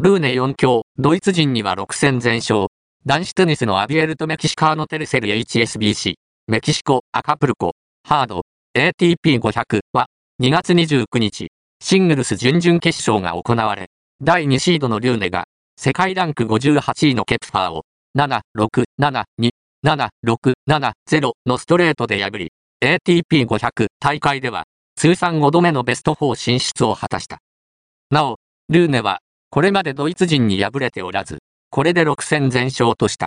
ルーネ4強、ドイツ人には6戦全勝。男子テニスのアビエルとメキシカーノテルセル HSBC、メキシコ、アカプルコ、ハード、ATP500 は、2月29日、シングルス準々決勝が行われ、第2シードのリューネが、世界ランク58位のケプファーを、7、6、7、2、7、6、7、0のストレートで破り、ATP500 大会では、通算5度目のベスト4進出を果たした。なお、ルーネは、これまでドイツ人に敗れておらず、これで6戦全勝とした。